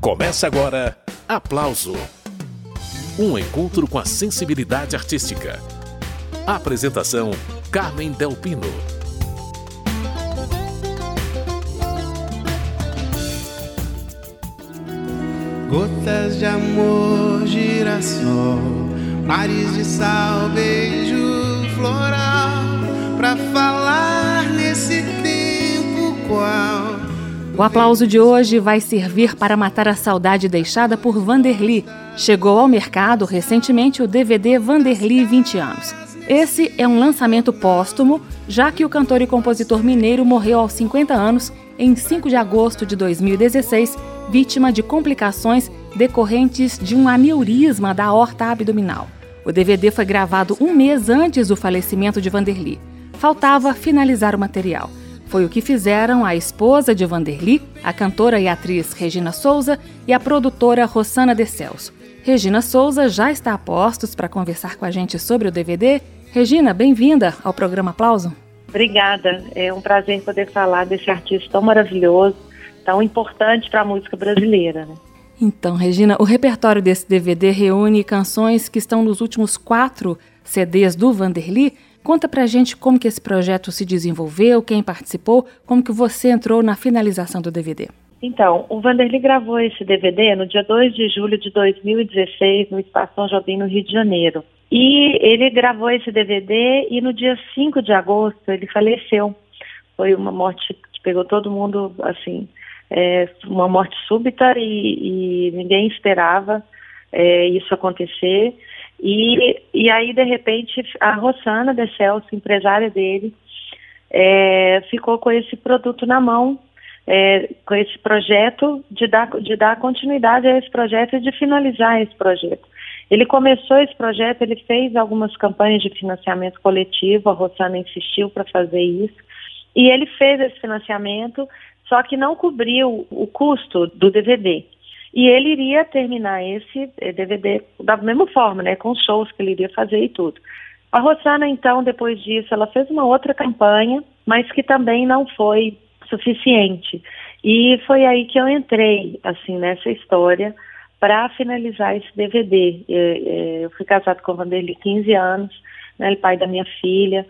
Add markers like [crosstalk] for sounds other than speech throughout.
Começa agora Aplauso um encontro com a sensibilidade artística. Apresentação: Carmen Delpino. Gotas de amor, girassol, mares de sal, beijo floral, pra falar nesse tempo qual. O aplauso de hoje vai servir para matar a saudade deixada por Vanderly. Chegou ao mercado recentemente o DVD Vanderly 20 anos. Esse é um lançamento póstumo, já que o cantor e compositor mineiro morreu aos 50 anos em 5 de agosto de 2016, vítima de complicações decorrentes de um aneurisma da aorta abdominal. O DVD foi gravado um mês antes do falecimento de Vanderly. Faltava finalizar o material. Foi o que fizeram a esposa de Vanderly, a cantora e atriz Regina Souza e a produtora Rossana De Celso. Regina Souza já está a postos para conversar com a gente sobre o DVD. Regina, bem-vinda ao programa Aplauso. Obrigada. É um prazer poder falar desse artista tão maravilhoso, tão importante para a música brasileira. Né? Então, Regina, o repertório desse DVD reúne canções que estão nos últimos quatro CDs do Vanderly. Conta pra gente como que esse projeto se desenvolveu, quem participou, como que você entrou na finalização do DVD. Então, o Vanderly gravou esse DVD no dia 2 de julho de 2016 no Espaço São Jobim, no Rio de Janeiro. E ele gravou esse DVD e no dia 5 de agosto ele faleceu. Foi uma morte que pegou todo mundo, assim, é, uma morte súbita e, e ninguém esperava é, isso acontecer. E, e aí, de repente, a Rosana de Celso, empresária dele, é, ficou com esse produto na mão, é, com esse projeto, de dar, de dar continuidade a esse projeto e de finalizar esse projeto. Ele começou esse projeto, ele fez algumas campanhas de financiamento coletivo, a Rosana insistiu para fazer isso, e ele fez esse financiamento, só que não cobriu o custo do DVD. E ele iria terminar esse DVD eh, da mesma forma, né, com shows que ele iria fazer e tudo. A Rosana, então, depois disso, ela fez uma outra campanha, mas que também não foi suficiente. E foi aí que eu entrei, assim, nessa história para finalizar esse DVD. Eu fui casado com o Vanderlei 15 anos, né, ele pai da minha filha.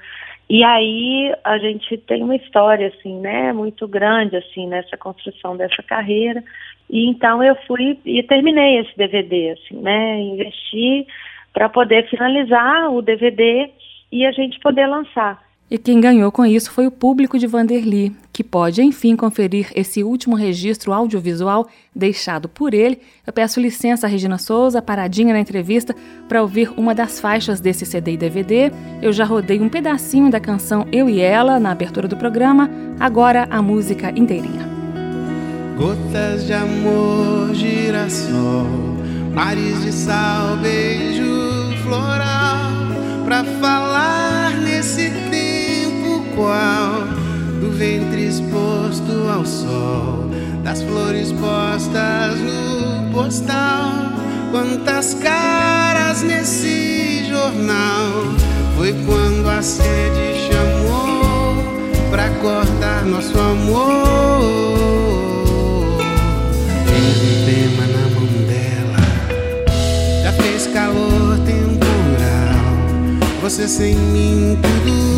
E aí a gente tem uma história, assim, né, muito grande, assim, nessa construção dessa carreira. E então eu fui e terminei esse DVD, assim, né, investi para poder finalizar o DVD e a gente poder lançar. E quem ganhou com isso foi o público de Vanderly, que pode, enfim, conferir esse último registro audiovisual deixado por ele. Eu peço licença a Regina Souza, paradinha na entrevista, para ouvir uma das faixas desse CD e DVD. Eu já rodei um pedacinho da canção Eu e Ela na abertura do programa, agora a música inteirinha. Gotas de amor, girassol, mares de sal, beijo floral, pra falar nesse qual do ventre exposto ao sol, das flores postas no postal. Quantas caras nesse jornal? Foi quando a sede chamou pra cortar nosso amor. Tens um na mão dela, já fez calor temporal. Você sem mim, tudo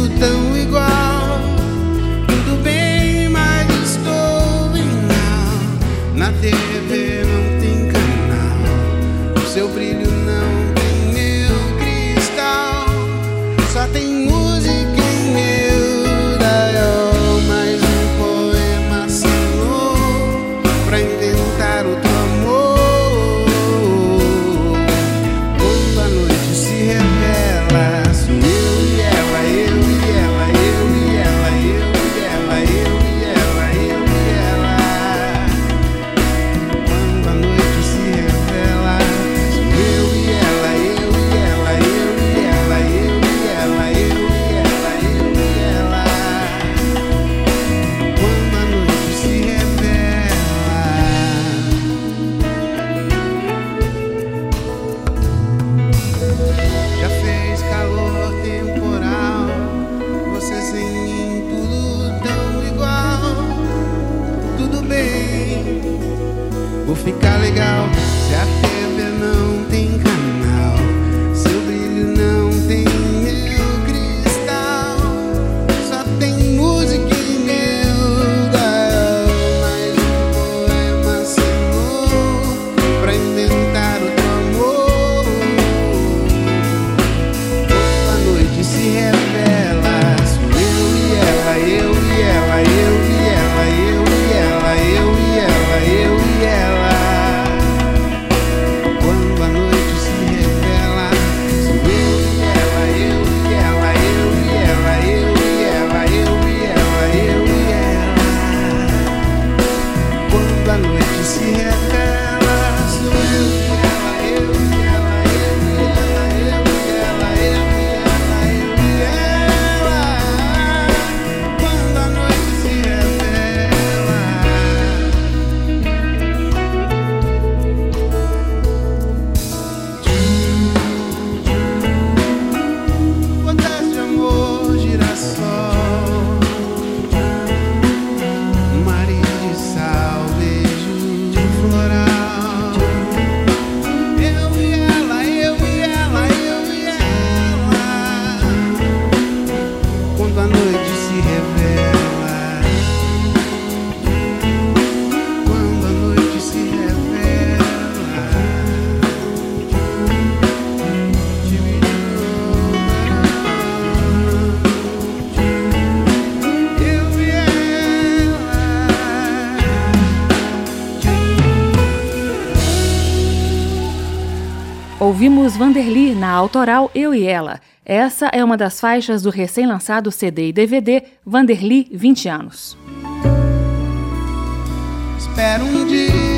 Ouvimos Vanderly na autoral Eu e Ela. Essa é uma das faixas do recém-lançado CD e DVD Vanderly 20 anos. Espero um dia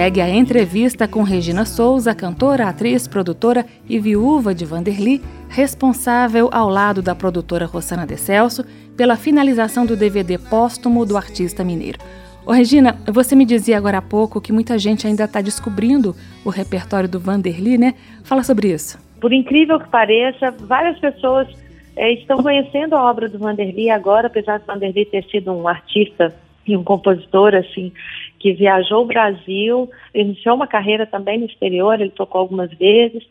Segue a entrevista com Regina Souza, cantora, atriz, produtora e viúva de Vanderly, responsável ao lado da produtora Rossana De Celso pela finalização do DVD póstumo do artista mineiro. Ô Regina, você me dizia agora há pouco que muita gente ainda está descobrindo o repertório do Vanderly, né? Fala sobre isso. Por incrível que pareça, várias pessoas eh, estão conhecendo a obra do Vanderly agora, apesar de Vanderly ter sido um artista e um compositor assim que viajou o Brasil, iniciou uma carreira também no exterior, ele tocou algumas vezes,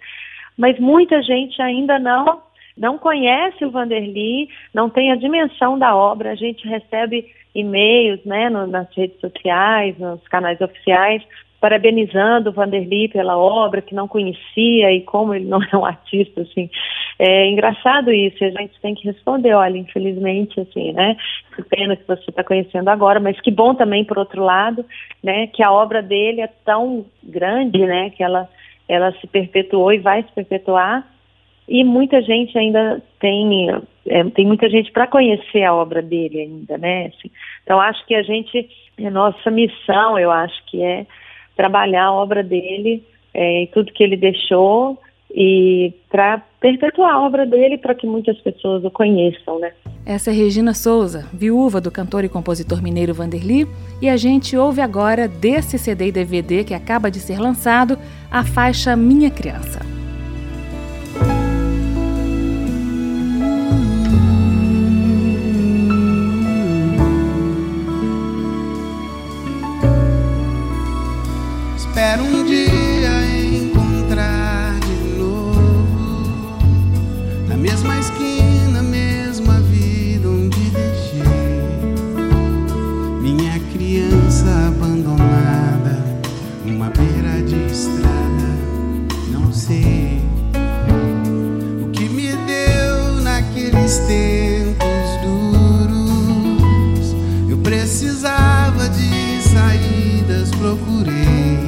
mas muita gente ainda não não conhece o Vanderly, não tem a dimensão da obra. A gente recebe e-mails, né, no, nas redes sociais, nos canais oficiais, parabenizando o Vanderly pela obra que não conhecia e como ele não [laughs] é um artista, assim. É engraçado isso, a gente tem que responder, olha, infelizmente, assim, né, que pena que você está conhecendo agora, mas que bom também, por outro lado, né, que a obra dele é tão grande, né, que ela, ela se perpetuou e vai se perpetuar, e muita gente ainda tem, é, tem muita gente para conhecer a obra dele ainda, né, assim. Então, acho que a gente, é nossa missão, eu acho que é trabalhar a obra dele é, tudo que ele deixou e para perpetuar a obra dele para que muitas pessoas o conheçam, né? Essa é Regina Souza, viúva do cantor e compositor mineiro Vanderly, e a gente ouve agora desse CD e DVD que acaba de ser lançado a faixa Minha Criança. Precisava de saídas, procurei.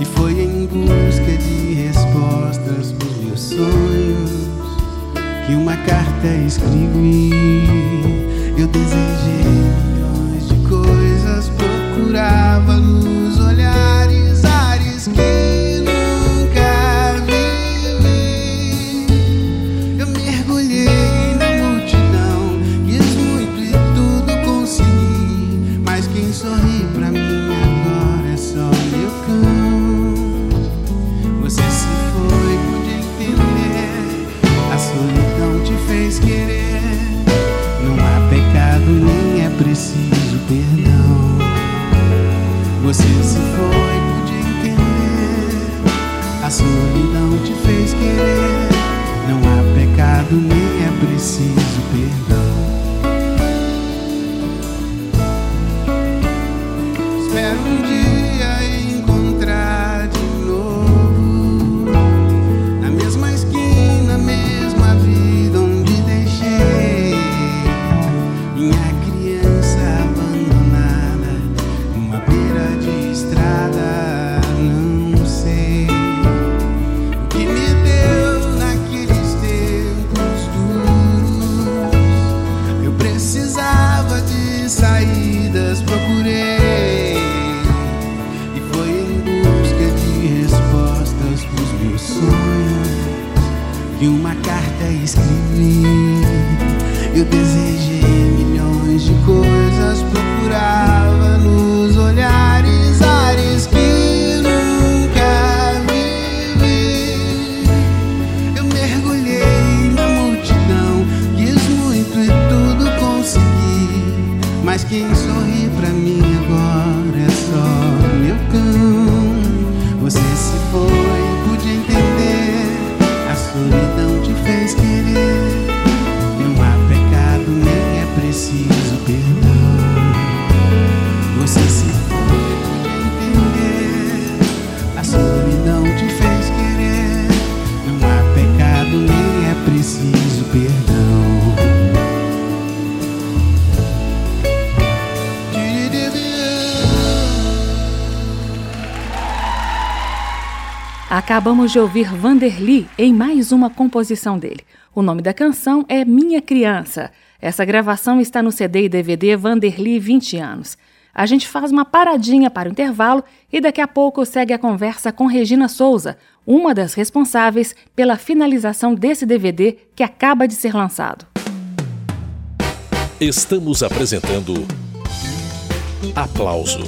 E foi em busca de respostas pros meus sonhos que uma carta escrevi. Eu desejei milhões de coisas, procurava nos Você se foi, pude entender. A solidão te fez querer. Não há pecado, nem é preciso. Consegui. Mas Acabamos de ouvir Vanderly em mais uma composição dele. O nome da canção é Minha Criança. Essa gravação está no CD e DVD Vanderly 20 anos. A gente faz uma paradinha para o intervalo e daqui a pouco segue a conversa com Regina Souza, uma das responsáveis pela finalização desse DVD que acaba de ser lançado. Estamos apresentando Aplauso